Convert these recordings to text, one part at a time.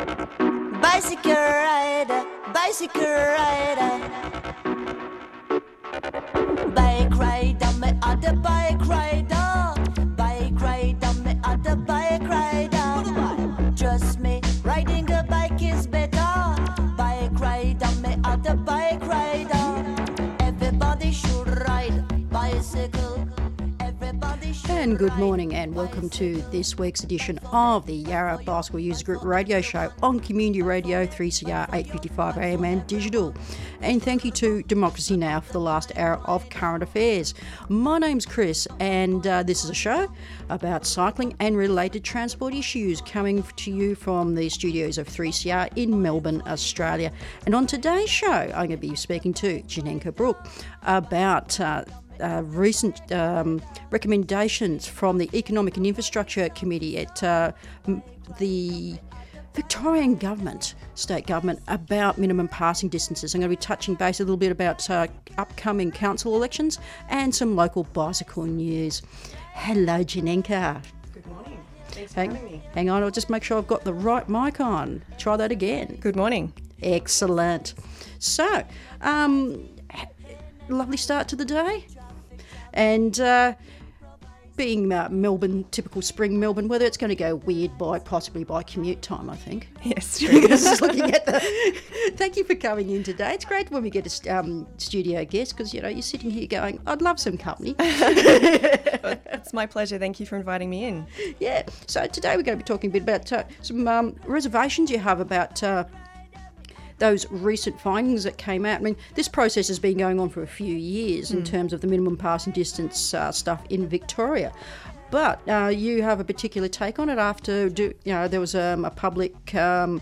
Bicycle rider, bicycle rider. Bike rider, me other bike rider. Bike rider, me other bike rider. And good morning, and welcome to this week's edition of the Yarra Bicycle User Group radio show on Community Radio 3CR 855 AM and digital. And thank you to Democracy Now! for the last hour of current affairs. My name's Chris, and uh, this is a show about cycling and related transport issues coming to you from the studios of 3CR in Melbourne, Australia. And on today's show, I'm going to be speaking to Janenka Brook about. Uh, uh, recent um, recommendations from the Economic and Infrastructure Committee at uh, the Victorian government, state government, about minimum passing distances. I'm going to be touching base a little bit about uh, upcoming council elections and some local bicycle news. Hello, Janenka. Good morning. Thanks Hang, for having me. hang on, I'll just make sure I've got the right mic on. Try that again. Good morning. Excellent. So, um, lovely start to the day. And uh, being uh, Melbourne, typical spring Melbourne weather, it's going to go weird by possibly by commute time, I think. Yes. Just looking at the. Thank you for coming in today. It's great when we get a um, studio guest because you know you're sitting here going, "I'd love some company." it's my pleasure. Thank you for inviting me in. Yeah. So today we're going to be talking a bit about uh, some um, reservations you have about uh, those recent findings that came out. I mean, this process has been going on for a few years in terms of the minimum passing distance uh, stuff in Victoria. But uh, you have a particular take on it after, do, you know, there was um, a public um,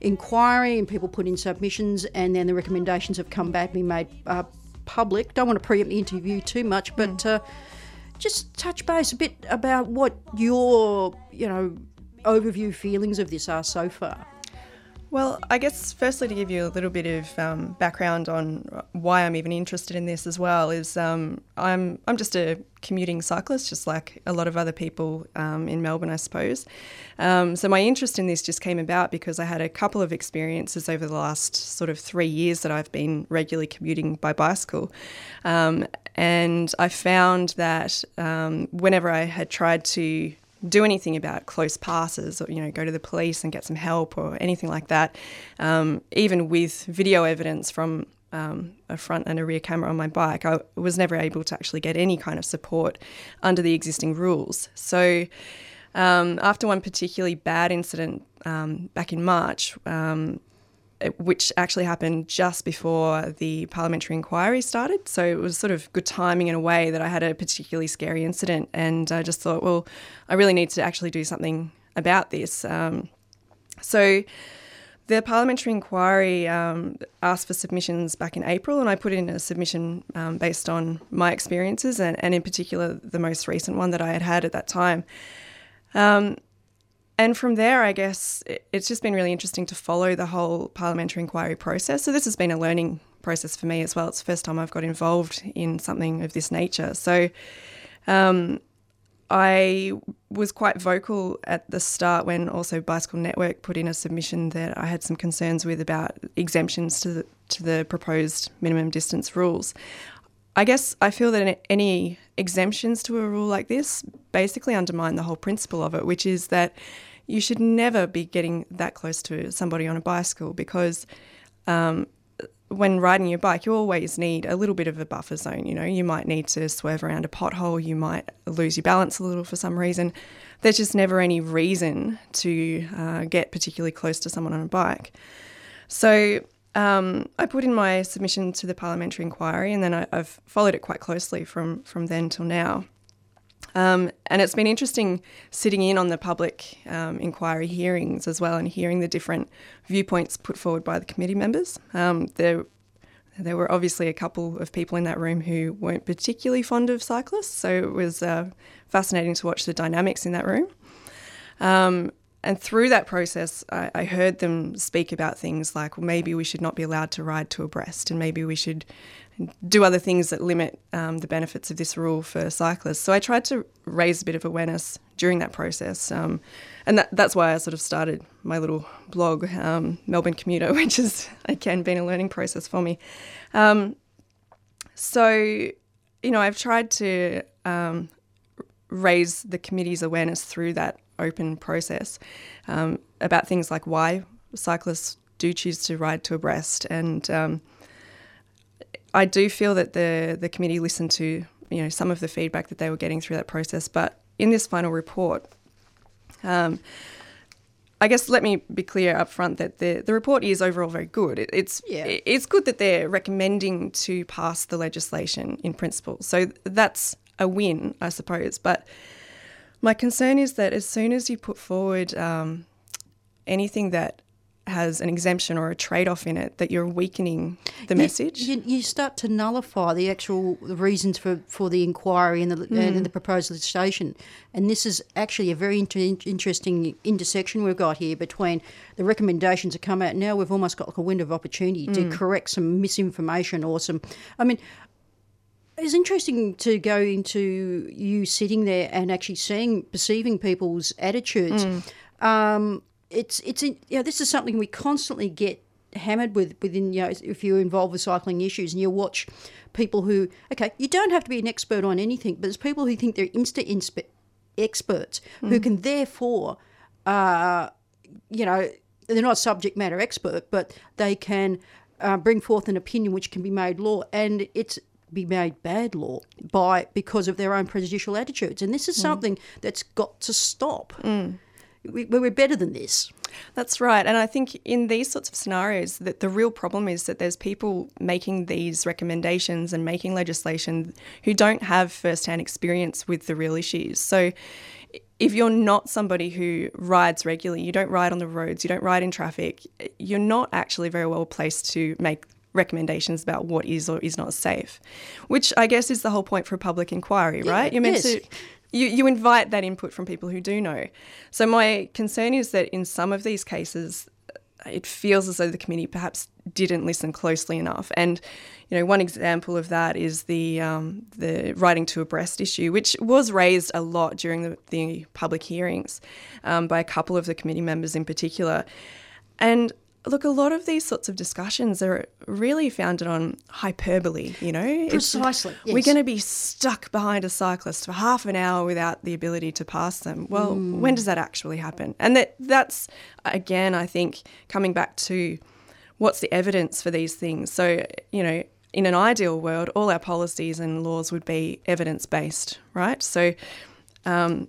inquiry and people put in submissions, and then the recommendations have come back, and been made uh, public. Don't want to preempt the interview too much, but uh, just touch base a bit about what your, you know, overview feelings of this are so far. Well, I guess firstly to give you a little bit of um, background on why I'm even interested in this as well is um, I'm I'm just a commuting cyclist, just like a lot of other people um, in Melbourne, I suppose. Um, so my interest in this just came about because I had a couple of experiences over the last sort of three years that I've been regularly commuting by bicycle, um, and I found that um, whenever I had tried to do anything about close passes or you know go to the police and get some help or anything like that. Um, even with video evidence from um, a front and a rear camera on my bike i was never able to actually get any kind of support under the existing rules. So um, after one particularly bad incident um, back in march um, which actually happened just before the parliamentary inquiry started. So it was sort of good timing in a way that I had a particularly scary incident, and I just thought, well, I really need to actually do something about this. Um, so the parliamentary inquiry um, asked for submissions back in April, and I put in a submission um, based on my experiences, and, and in particular the most recent one that I had had at that time. Um, and from there, I guess it- it's just been really interesting to follow the whole parliamentary inquiry process. So this has been a learning process for me as well. It's the first time I've got involved in something of this nature. So um, I was quite vocal at the start when also Bicycle Network put in a submission that I had some concerns with about exemptions to the, to the proposed minimum distance rules. I guess I feel that any exemptions to a rule like this basically undermine the whole principle of it, which is that you should never be getting that close to somebody on a bicycle because um, when riding your bike, you always need a little bit of a buffer zone. You know, you might need to swerve around a pothole, you might lose your balance a little for some reason. There's just never any reason to uh, get particularly close to someone on a bike. So um, I put in my submission to the parliamentary inquiry, and then I, I've followed it quite closely from from then till now. Um, and it's been interesting sitting in on the public um, inquiry hearings as well and hearing the different viewpoints put forward by the committee members. Um, there, there were obviously a couple of people in that room who weren't particularly fond of cyclists, so it was uh, fascinating to watch the dynamics in that room. And through that process, I, I, heard them speak about things like, well, maybe we should not be allowed to ride to abreast, and maybe we should do other things that limit um, the benefits of this rule for cyclists. So I tried to raise a bit of awareness during that process, um, and that, that's why I sort of started my little blog, um, Melbourne Commuter, which has again been a learning process for me. Um, so, you know, I've tried to um, raise the committee's awareness through that open process um, about things like why cyclists do choose to ride to abreast and I do feel that the the committee listened to you know some of the feedback that they were getting through that process, but in this final report. Um, I guess let me be clear up front that the, the report is overall very good. It, it's yeah. it's good that they're recommending to pass the legislation in principle. So that's a win, I suppose. But my concern is that as soon as you put forward um, anything that has an exemption or a trade off in it, that you're weakening the you, message. You, you, start to nullify the actual reasons for, for the inquiry and the, mm. and the proposed legislation. And this is actually a very inter- interesting intersection we've got here between the recommendations that come out now. We've almost got like a window of opportunity mm. to correct some misinformation or some. I mean, it's interesting to go into you sitting there and actually seeing, perceiving people's attitudes. Mm. Um, it's it's you know this is something we constantly get hammered with within you know if you're involved with cycling issues and you watch people who okay you don't have to be an expert on anything but there's people who think they're insta inspe- experts mm. who can therefore uh, you know they're not a subject matter expert but they can uh, bring forth an opinion which can be made law and it's be made bad law by because of their own prejudicial attitudes and this is mm. something that's got to stop mm we, we're better than this. That's right. And I think in these sorts of scenarios, that the real problem is that there's people making these recommendations and making legislation who don't have first-hand experience with the real issues. So if you're not somebody who rides regularly, you don't ride on the roads, you don't ride in traffic, you're not actually very well placed to make recommendations about what is or is not safe, which I guess is the whole point for a public inquiry, right? You're meant yes. to you, you invite that input from people who do know. So my concern is that in some of these cases, it feels as though the committee perhaps didn't listen closely enough. And you know, one example of that is the um, the riding to abreast issue, which was raised a lot during the, the public hearings um, by a couple of the committee members in particular. And look, a lot of these sorts of discussions are really founded on hyperbole, you know? Precisely. Yes. We're going to be stuck behind a cyclist for half an hour without the ability to pass them. Well, mm. when does that actually happen? And that that's, again, I think, coming back to what's the evidence for these things. So, you know, in an ideal world, all our policies and laws would be evidence based, right? So, um,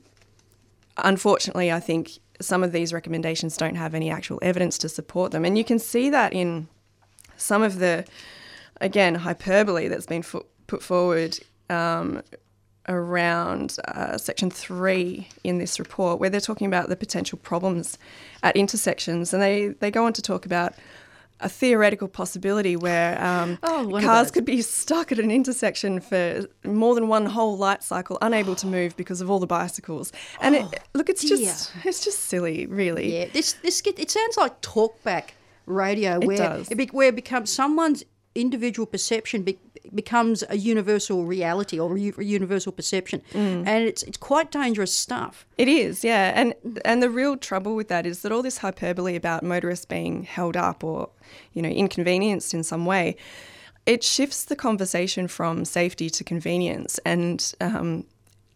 unfortunately, I think some of these recommendations don't have any actual evidence to support them. And you can see that in some of the, again, hyperbole that's been put forward um, around uh, section three in this report, where they're talking about the potential problems at intersections. And they, they go on to talk about a theoretical possibility where um, oh, cars could be stuck at an intersection for more than one whole light cycle, unable to move because of all the bicycles. And oh, it, look, it's dear. just it's just silly, really. Yeah, this this it sounds like talkback radio where it, it, where it becomes someone's individual perception be- becomes a universal reality or a universal perception, mm. and it's it's quite dangerous stuff. It is, yeah, and and the real trouble with that is that all this hyperbole about motorists being held up or you know inconvenienced in some way, it shifts the conversation from safety to convenience, and um,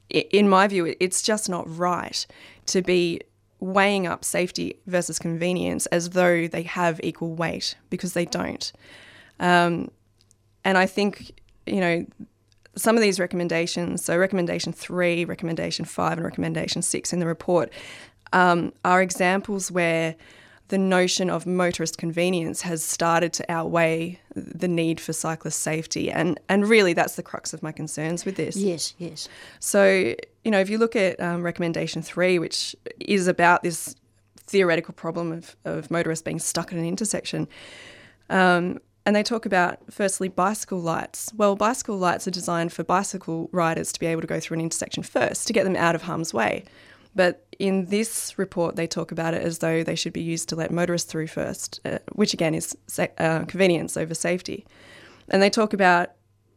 in my view, it's just not right to be weighing up safety versus convenience as though they have equal weight because they don't. Um, and I think, you know, some of these recommendations, so recommendation three, recommendation five, and recommendation six in the report, um, are examples where the notion of motorist convenience has started to outweigh the need for cyclist safety. And, and really, that's the crux of my concerns with this. Yes, yes. So, you know, if you look at um, recommendation three, which is about this theoretical problem of, of motorists being stuck at an intersection, um, and they talk about, firstly, bicycle lights. Well, bicycle lights are designed for bicycle riders to be able to go through an intersection first to get them out of harm's way. But in this report, they talk about it as though they should be used to let motorists through first, uh, which again is uh, convenience over safety. And they talk about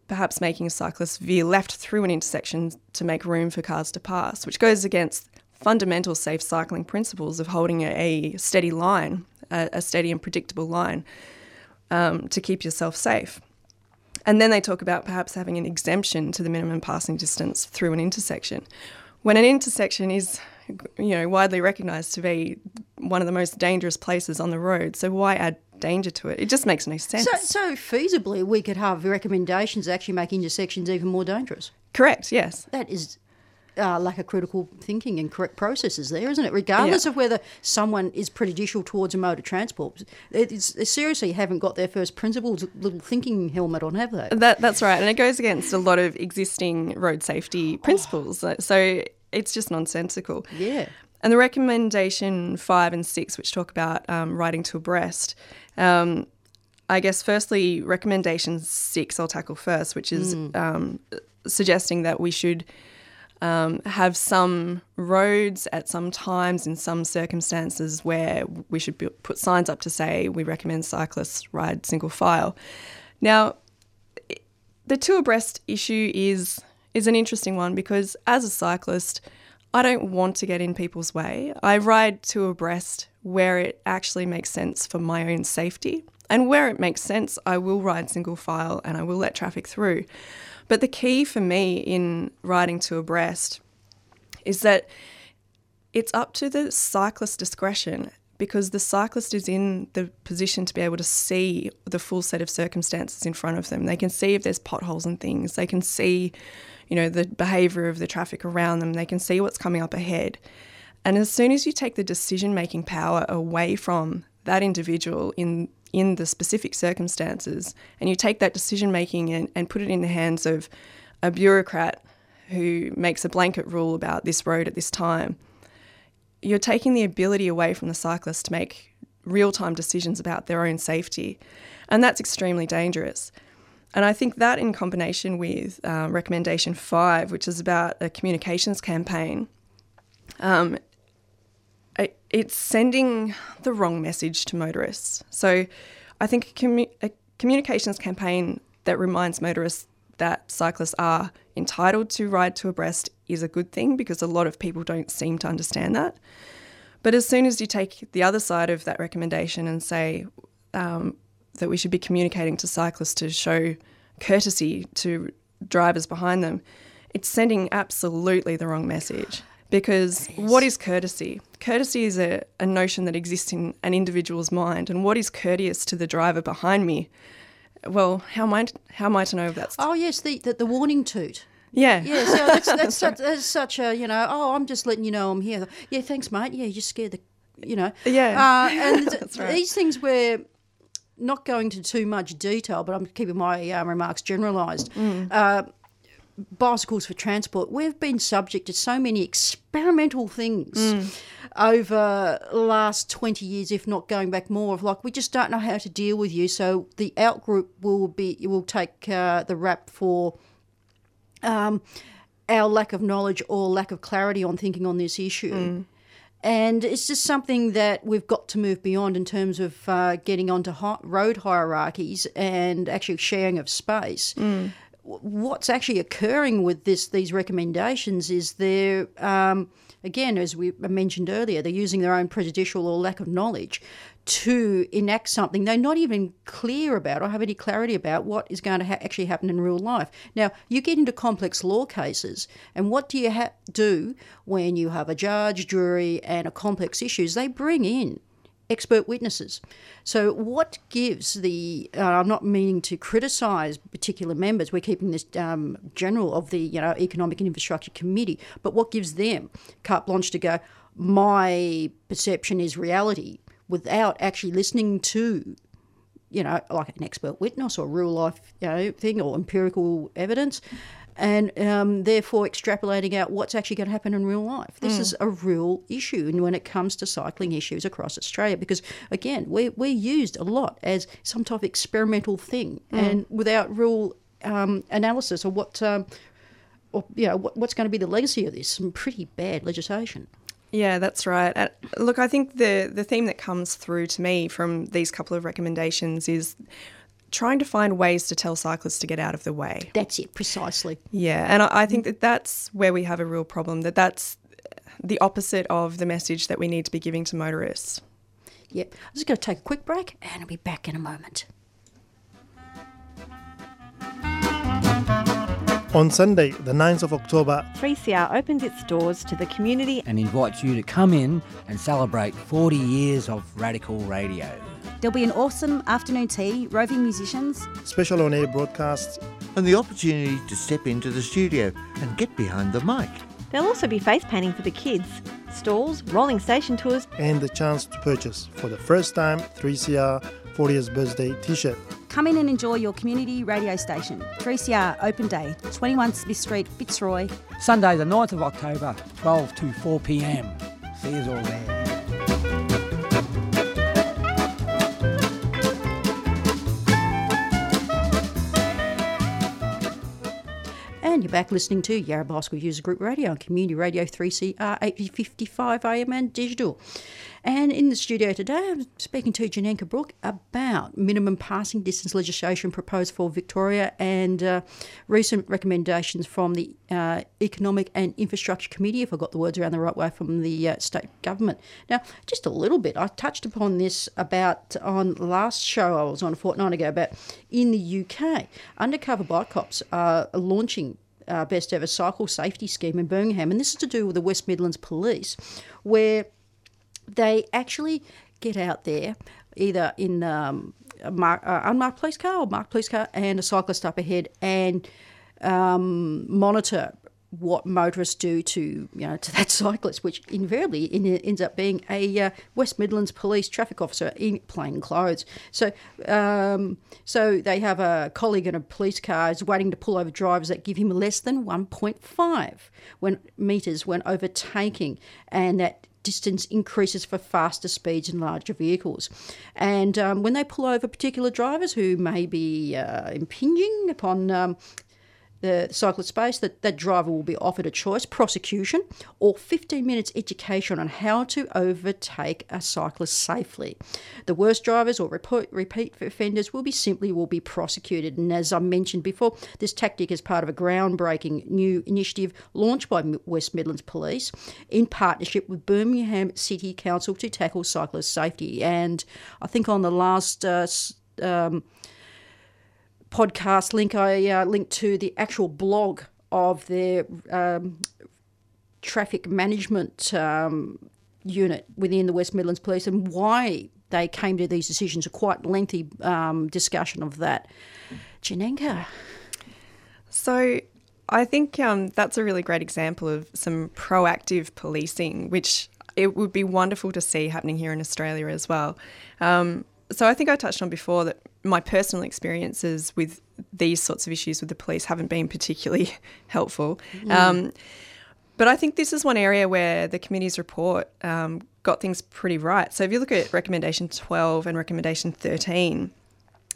perhaps making cyclists veer left through an intersection to make room for cars to pass, which goes against fundamental safe cycling principles of holding a, steady line, a, steady and predictable line um, to keep yourself safe. And then they talk about perhaps having an exemption to the minimum passing distance through an intersection, when an intersection is you know widely recognized to be one of the most dangerous places on the road so why add danger to it? It just makes no sense. so, so feasibly we could have recommendations that actually make intersections even more dangerous. Correct yes. That is uh, lack of critical thinking and correct processes there, isn't it? Regardless yeah. of whether someone is prejudicial towards a mode of transport, they seriously haven't got their first principles little thinking helmet on, have they? That, that's right, and it goes against a lot of existing road safety principles. Oh. So it's just nonsensical. Yeah. And the recommendation five and six, which talk about um, riding to abreast, um, I guess firstly, recommendation six I'll tackle first, which is mm. um, suggesting that we should um, have some roads at some times in some circumstances where we should be, put signs up to say we recommend cyclists ride single file. Now, the two abreast issue is is an interesting one because as a cyclist, I don't want to get in people's way. I ride two abreast where it actually makes sense for my own safety. And where it makes sense, I will ride single file and I will let traffic through. But the key for me in riding two abreast is that it's up to the cyclist discretion because the cyclist is in the position to be able to see the full set of circumstances in front of them. They can see if there's potholes and things. They can see, you know, the behavior of the traffic around them. They can see what's coming up ahead. And as soon as you take the decision making power away from that individual in in the specific circumstances, and you take that decision making and, and put it in the hands of a bureaucrat who makes a blanket rule about this road at this time, you're taking the ability away from the cyclist to make real time decisions about their own safety. And that's extremely dangerous. And I think that, in combination with uh, recommendation five, which is about a communications campaign, um, it's sending the wrong message to motorists. So I think a, commu- a communications campaign that reminds motorists that cyclists are entitled to ride to abreast is a good thing because a lot of people don't seem to understand that. But as soon as you take the other side of that recommendation and say um, that we should be communicating to cyclists to show courtesy to drivers behind them, it's sending absolutely the wrong message. Because what is courtesy? Courtesy is a, a notion that exists in an individual's mind. And what is courteous to the driver behind me? Well, how am I, how am I to know if that's. Oh, yes, the, the, the warning toot. Yeah. Yeah, so that's, that's, such, that's such a, you know, oh, I'm just letting you know I'm here. Yeah, thanks, mate. Yeah, you just scared the, you know. Yeah. Uh, and right. these things where not going to too much detail, but I'm keeping my uh, remarks generalised. Mm. Uh, bicycles for transport, we've been subject to so many experimental things mm. over last 20 years, if not going back more, of like, we just don't know how to deal with you. So the out group will be, will take uh, the rap for um, our lack of knowledge or lack of clarity on thinking on this issue. Mm. And it's just something that we've got to move beyond in terms of uh, getting onto hi- road hierarchies and actually sharing of space. Mm what's actually occurring with this these recommendations is they're um, again, as we mentioned earlier, they're using their own prejudicial or lack of knowledge to enact something they're not even clear about or have any clarity about what is going to ha- actually happen in real life. Now, you get into complex law cases, and what do you ha- do when you have a judge, jury, and a complex issues? They bring in expert witnesses. So, what gives the? Uh, I'm not meaning to criticise particular members. We're keeping this um, general of the you know Economic and Infrastructure Committee, but what gives them carte blanche to go? My perception is reality. without actually listening to you know, like an expert witness or real life, you know, thing or empirical evidence, and um, therefore extrapolating out what's actually going to happen in real life. This is a real issue, and when it comes to cycling issues across Australia, because again, we we're used a lot as some type of experimental thing, and without real um, analysis of what. Um, or, you know, what, what's going to be the legacy of this? Some pretty bad legislation. Yeah, that's right. Uh, look, I think the the theme that comes through to me from these couple of recommendations is trying to find ways to tell cyclists to get out of the way. That's it, precisely. Yeah, and I, I think that that's where we have a real problem. That that's the opposite of the message that we need to be giving to motorists. Yep. I'm just going to take a quick break and I'll be back in a moment. On Sunday, the 9th of October, 3CR opens its doors to the community and invites you to come in and celebrate 40 years of radical radio. There'll be an awesome afternoon tea, roving musicians, special on air broadcasts, and the opportunity to step into the studio and get behind the mic. There'll also be face painting for the kids, stalls, rolling station tours, and the chance to purchase for the first time 3CR 40th birthday t shirt. Come in and enjoy your community radio station. 3CR Open Day, 21 Smith Street, Fitzroy. Sunday, the 9th of October, 12 to 4 pm. See us all there. And you're back listening to Yarra School User Group Radio on Community Radio 3CR uh, 855 AM and digital. And in the studio today, I'm speaking to Janenka Brook about minimum passing distance legislation proposed for Victoria and uh, recent recommendations from the uh, Economic and Infrastructure Committee, if I got the words around the right way, from the uh, state government. Now, just a little bit, I touched upon this about on last show I was on a fortnight ago but in the UK, undercover bike cops are launching uh, best ever cycle safety scheme in Birmingham, and this is to do with the West Midlands Police, where they actually get out there either in um, a uh, unmarked police car or marked police car and a cyclist up ahead and um, monitor what motorists do to you know to that cyclist, which invariably in, ends up being a uh, West Midlands Police traffic officer in plain clothes. So, um, so they have a colleague in a police car is waiting to pull over drivers that give him less than 1.5 when meters when overtaking, and that distance increases for faster speeds in larger vehicles. And um, when they pull over particular drivers who may be uh, impinging upon um, the cyclist space, that, that driver will be offered a choice prosecution or 15 minutes education on how to overtake a cyclist safely. The worst drivers or repeat, repeat offenders will be simply will be prosecuted. And as I mentioned before, this tactic is part of a groundbreaking new initiative launched by West Midlands Police in partnership with Birmingham City Council to tackle cyclist safety. And I think on the last uh, um, podcast link, I uh, linked to the actual blog of their um, traffic management um, unit within the West Midlands Police and why they came to these decisions. A quite lengthy um, discussion of that. Janenka. So I think um, that's a really great example of some proactive policing, which it would be wonderful to see happening here in Australia as well. Um, so I think I touched on before that my personal experiences with these sorts of issues with the police haven't been particularly helpful. Mm. Um, but I think this is one area where the committee's report um, got things pretty right. So if you look at recommendation 12 and recommendation 13,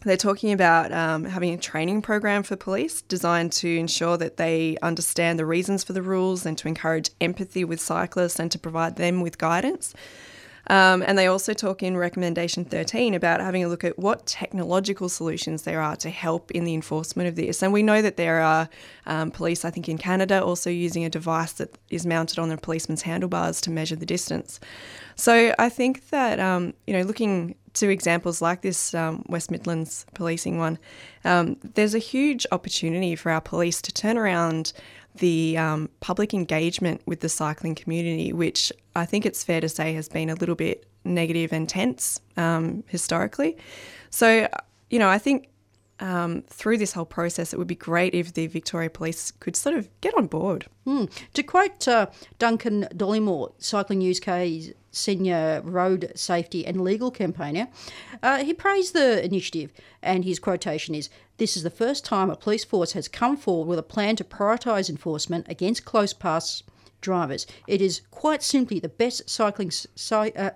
they're talking about um, having a training program for police designed to ensure that they understand the reasons for the rules and to encourage empathy with cyclists and to provide them with guidance. Um, and they also talk in recommendation 13 about having a look at what technological solutions there are to help in the enforcement of this. And we know that there are um, police, I think in Canada, also using a device that is mounted on a policeman's handlebars to measure the distance. So I think that, um, you know, looking to examples like this um, West Midlands policing one, um, there's a huge opportunity for our police to turn around the um, public engagement with the cycling community, which I think it's fair to say has been a little bit negative and tense um, historically. So, you know, I think um, through this whole process, it would be great if the Victoria Police could sort of get on board. Mm. To quote uh, Duncan Dollimore, Cycling UK's senior road safety and legal campaigner. Uh, he praised the initiative, and his quotation is This is the first time a police force has come forward with a plan to prioritise enforcement against close pass drivers. It is quite simply the best cycling. Uh,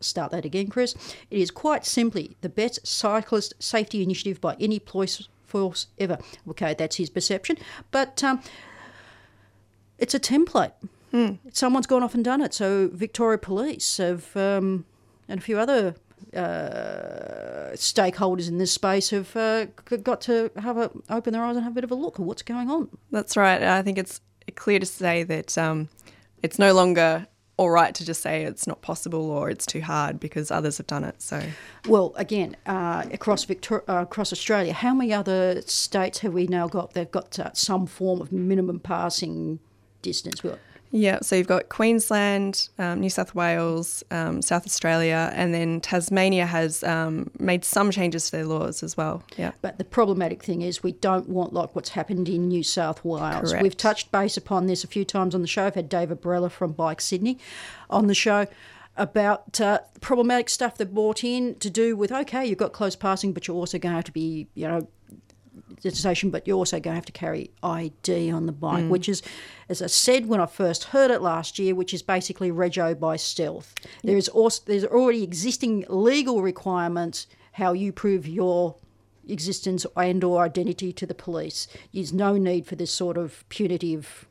start that again, Chris. It is quite simply the best cyclist safety initiative by any police force ever. Okay, that's his perception. But um, it's a template. Someone's gone off and done it. So Victoria Police have, um, and a few other uh, stakeholders in this space have uh, got to have a open their eyes and have a bit of a look at what's going on. That's right. I think it's clear to say that um, it's no longer all right to just say it's not possible or it's too hard because others have done it. So Well, again, uh, across Victor- uh, across Australia, how many other states have we now got? They've got uh, some form of minimum passing distance. Well, yeah, so you've got Queensland, um, New South Wales, um, South Australia, and then Tasmania has um, made some changes to their laws as well. Yeah. But the problematic thing is we don't want like what's happened in New South Wales. Correct. We've touched base upon this a few times on the show. I've had David Brella from Bike Sydney on the show about uh, problematic stuff they've brought in to do with okay, you've got close passing, but you're also going to have to be, you know, the station, but you're also going to have to carry ID on the bike, mm. which is, as I said when I first heard it last year, which is basically rego by stealth. There is also there's already existing legal requirements how you prove your existence and or identity to the police. There's no need for this sort of punitive.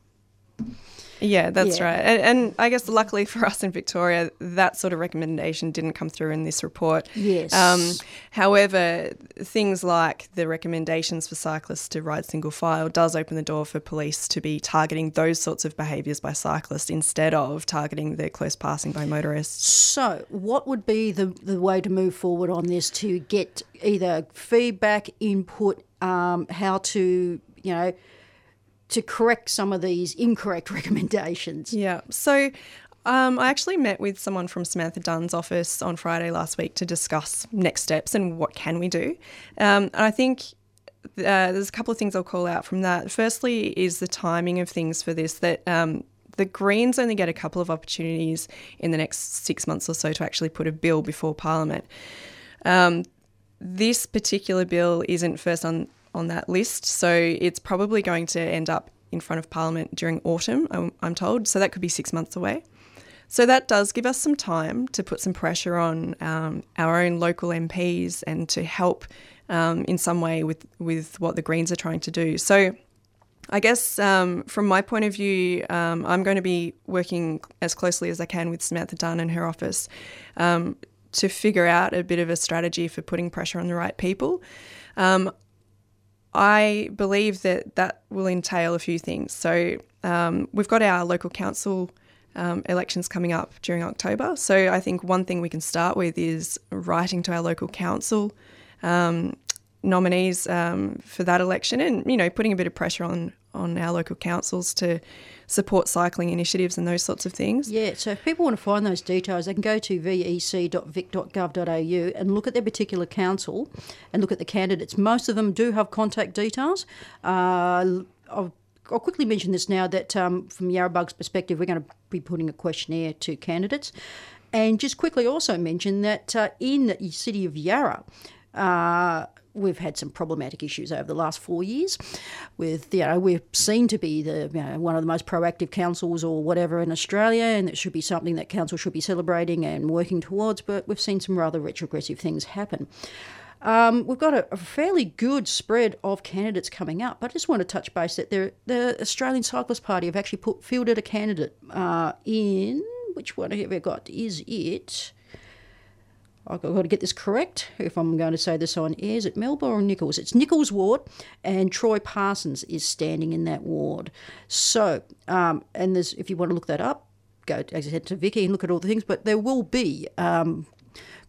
Yeah, that's Yeah. right. And, and I guess luckily for us in Victoria, that sort of recommendation didn't come through in this report. Yes. Um, however, things like the recommendations for cyclists to ride single file does open the door for police to be targeting those sorts of behaviours by cyclists instead of targeting the close passing by motorists. So, what would be the, the way to move forward on this to get either feedback, input, um, how to, you know, to correct some of these incorrect recommendations? Yeah. So um, I actually met with someone from Samantha Dunn's office on Friday last week to discuss next steps and what can we do. Um, and I think uh, there's a couple of things I'll call out from that. Firstly, is the timing of things for this. That um, the Greens only get a couple of opportunities in the next six months or so to actually put a bill before Parliament. Um, this particular bill isn't first on, on that list, so it's probably going to end up in front of Parliament during autumn, I'm, I'm told. So that could be six months away. So that does give us some time to put some pressure on um, our own local MPs and to help um, in some way with, with what the Greens are trying to do. So I guess um, from my point of view, um, I'm going to be working as closely as I can with Samantha Dunn and her office um, to figure out a bit of a strategy for putting pressure on the right people. I believe that that will entail a few things. So um, we've got our local council um, elections coming up during October. So I think one thing we can start with is writing to our local council um, nominees um, for that election, and you know putting a bit of pressure on on our local councils to support cycling initiatives and those sorts of things. Yeah, so if people want to find those details, they can go to vec.vic.gov.au and look at their particular council and look at the candidates. Most of them do have contact details. Uh, I'll, I'll quickly mention this now that um, from Yarrabug's perspective, we're going to be putting a questionnaire to candidates. And just quickly also mention that uh, in the city of Yarra, uh, we've had some problematic issues over the last four years. With you know, we're seen to be the you know, one of the most proactive councils or whatever in Australia, and it should be something that council should be celebrating and working towards. But we've seen some rather retrogressive things happen. Um, we've got a, a fairly good spread of candidates coming up, but I just want to touch base that the Australian Cyclist Party have actually put fielded a candidate uh, in which one have we got? Is it? I've got to get this correct if I'm going to say this on air. Is it Melba or Nicholls? It's Nicholls Ward, and Troy Parsons is standing in that ward. So, um, and there's if you want to look that up, go as I said to Vicky and look at all the things. But there will be um,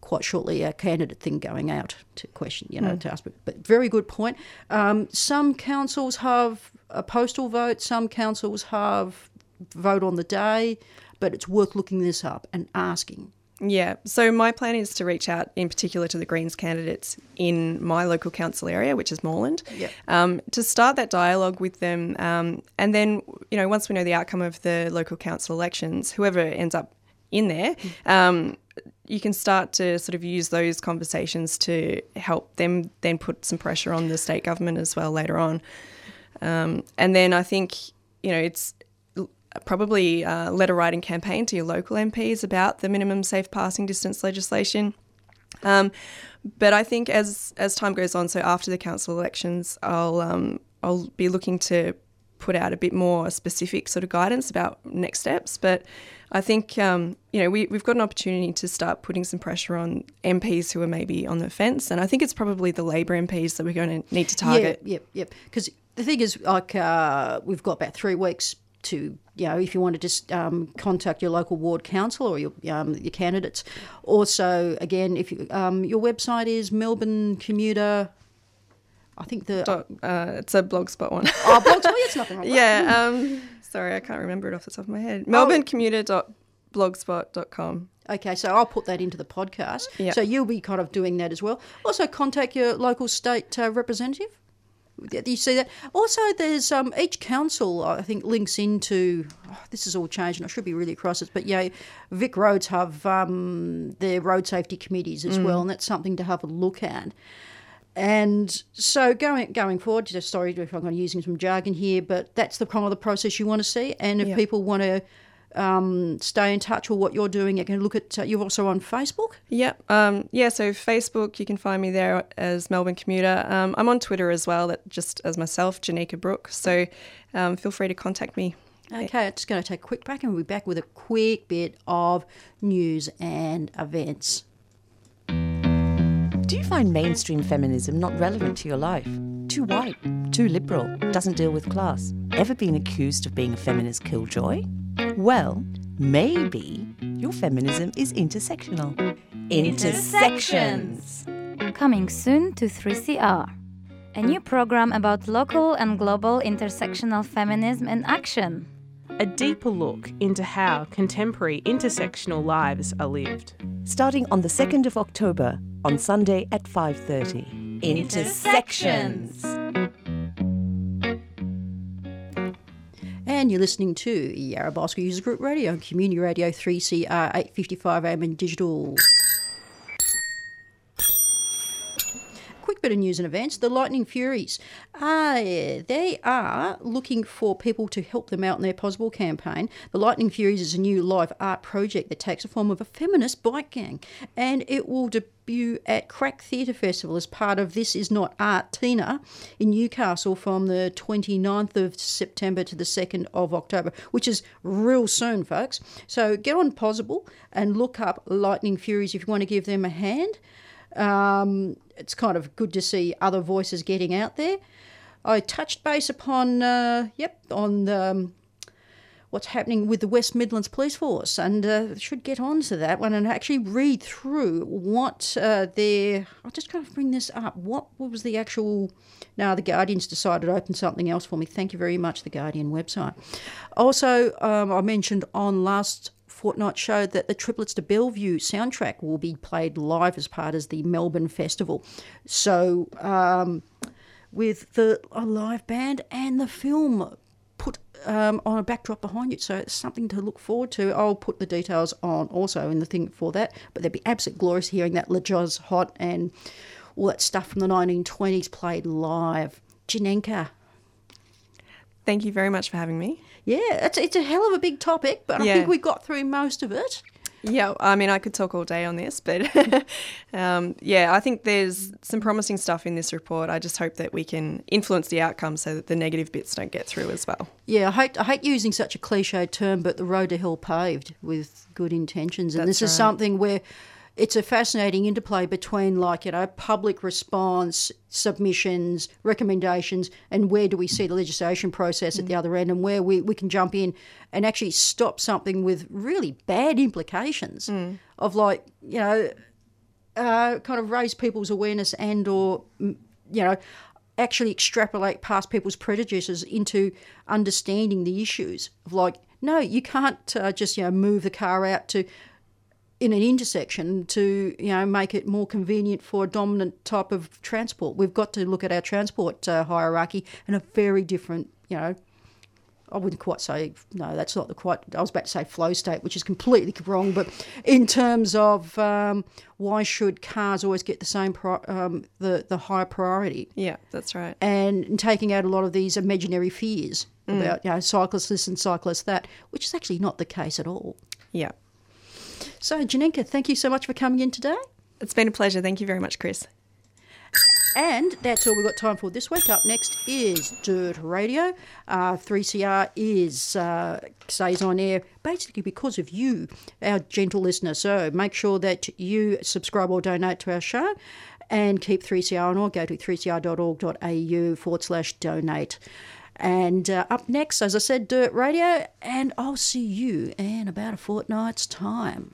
quite shortly a candidate thing going out to question, you know, to ask. But, but very good point. Um, some councils have a postal vote. Some councils have vote on the day. But it's worth looking this up and asking. Yeah. So my plan is to reach out in particular to the Greens candidates in my local council area, which is Moreland, Yep. um, to start that dialogue with them. Um, and then, you know, once we know the outcome of the local council elections, whoever ends up in there, um, you can start to sort of use those conversations to help them then put some pressure on the state government as well later on. Um, and then I think, you know, it's probably a letter writing campaign to your local MPs about the minimum safe passing distance legislation. Um, but I think as as time goes on, so after the council elections, I'll um, I'll be looking to put out a bit more specific sort of guidance about next steps. But I think um, you know we we've got an opportunity to start putting some pressure on MPs who are maybe on the fence, and I think it's probably the Labor MPs that we're going to need to target. Yep, yep, yep. Because the thing is, like, uh, we've got about three weeks to, you know, if you want to just um, contact your local ward council or your um, your candidates. Also, again, if you, um, your website is Melbourne Commuter. I think the Dot, uh, it's a blogspot one. oh, blogs. Well, it's nothing wrong. with that. yeah. Um, sorry, I can't remember it off the top of my head. melbournecommuter.blogspot.com. Okay, so I'll put that into the podcast. Yep. So you'll be kind of doing that as well. Also, contact your local state uh, representative. You see that? Also, there's um, each council, I think, links into. Oh, this is all changed, and I should be really across it. But yeah, Vic Roads have um, their road safety committees as well, and that's something to have a look at. And so going going forward, just sorry if I'm using some jargon here, but that's the kind of the process you want to see. And if people want to um, stay in touch with what you're doing, you can look at. Uh, you're also on Facebook. Yep. Um, yeah, so Facebook, you can find me there as Melbourne Commuter. Um, I'm on Twitter as well, that just as myself, Janika Brook. So um, feel free to contact me. Okay, it's going to take a quick break, and we'll be back with a quick bit of news and events. Do you find mainstream feminism not relevant to your life? Too white, too liberal, doesn't deal with class? Ever been accused of being a feminist killjoy? Well, maybe your feminism is intersectional. Intersections! Coming soon to 3CR, a new program about local and global intersectional feminism in action. A deeper look into how contemporary intersectional lives are lived. Starting on the 2nd of October on Sunday at 5:30. Intersections. And you're listening to Yarra Bosco User Group Radio, Community Radio 3CR 855 AM and digital. Bit of news and events. The Lightning Furies, uh, they are looking for people to help them out in their Pozible campaign. The Lightning Furies is a new live art project that takes the form of a feminist bike gang, and it will debut at Crack Theatre Festival as part of This Is Not Art Tina in Newcastle from the 29th of September to the 2nd of October, which is real soon, folks. So get on Pozible and look up Lightning Furies if you want to give them a hand. Um, it's kind of good to see other voices getting out there. I touched base upon, uh, yep, on um, what's happening with the West Midlands Police Force, and uh, should get on to that one and actually read through what uh, their. I'll just kind of bring this up. What was the actual? Now the Guardian's decided to open something else for me. Thank you very much, the Guardian website. Also, um, I mentioned on last fortnight show that the Triplets to Belleville soundtrack will be played live as part of the Melbourne Festival. So, um, with the a live band and the film put um, on a backdrop behind you, so it's something to look forward to. I'll put the details on also in the thing for that, but there'd be absolute glorious hearing that La Hot and all that stuff from the 1920s played live. Janenka. Thank you very much for having me. Yeah, it's, it's a hell of a big topic, but I Yeah. think we got through most of it. Yeah, I mean, I could talk all day on this, but um, yeah, I think there's some promising stuff in this report. I just hope that we can influence the outcome so that the negative bits don't get through as well. Yeah, I hate, I hate using such a cliche term, but the road to hell paved with good intentions. And That's this is something where it's a fascinating interplay between, like, you know, public response, submissions, recommendations, and where do we see the legislation process at the other end and where we, we can jump in and actually stop something with really bad implications of, like, you know, uh, kind of raise people's awareness and or mm, you know actually extrapolate past people's prejudices into understanding the issues of like no you can't uh, just you know move the car out to in an intersection to you know make it more convenient for a dominant type of transport we've got to look at our transport uh, hierarchy in a very different you know I wouldn't quite say no. That's not the quite. I was about to say flow state, which is completely wrong. But in terms of um, why should cars always get the same pri- um, the the higher priority? Yeah, that's right. And, and taking out a lot of these imaginary fears Mm. about you know cyclists this and cyclists that, which is actually not the case at all. Yeah. So Janenka, thank you so much for coming in today. It's been a pleasure. Thank you very much, Chris. And that's all we've got time for this week. Up next is Dirt Radio. Uh, 3CR is uh, stays on air basically because of you, our gentle listener. So make sure that you subscribe or donate to our show and keep 3CR on or go to 3cr.org.au forward slash donate. And uh, up next, as I said, Dirt Radio, and I'll see you in about a fortnight's time.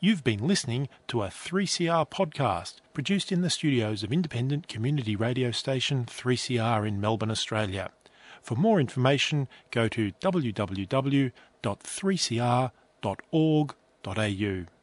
You've been listening to a 3CR podcast produced in the studios of independent community radio station 3CR in Melbourne, Australia. For more information, go to www.3cr.org.au.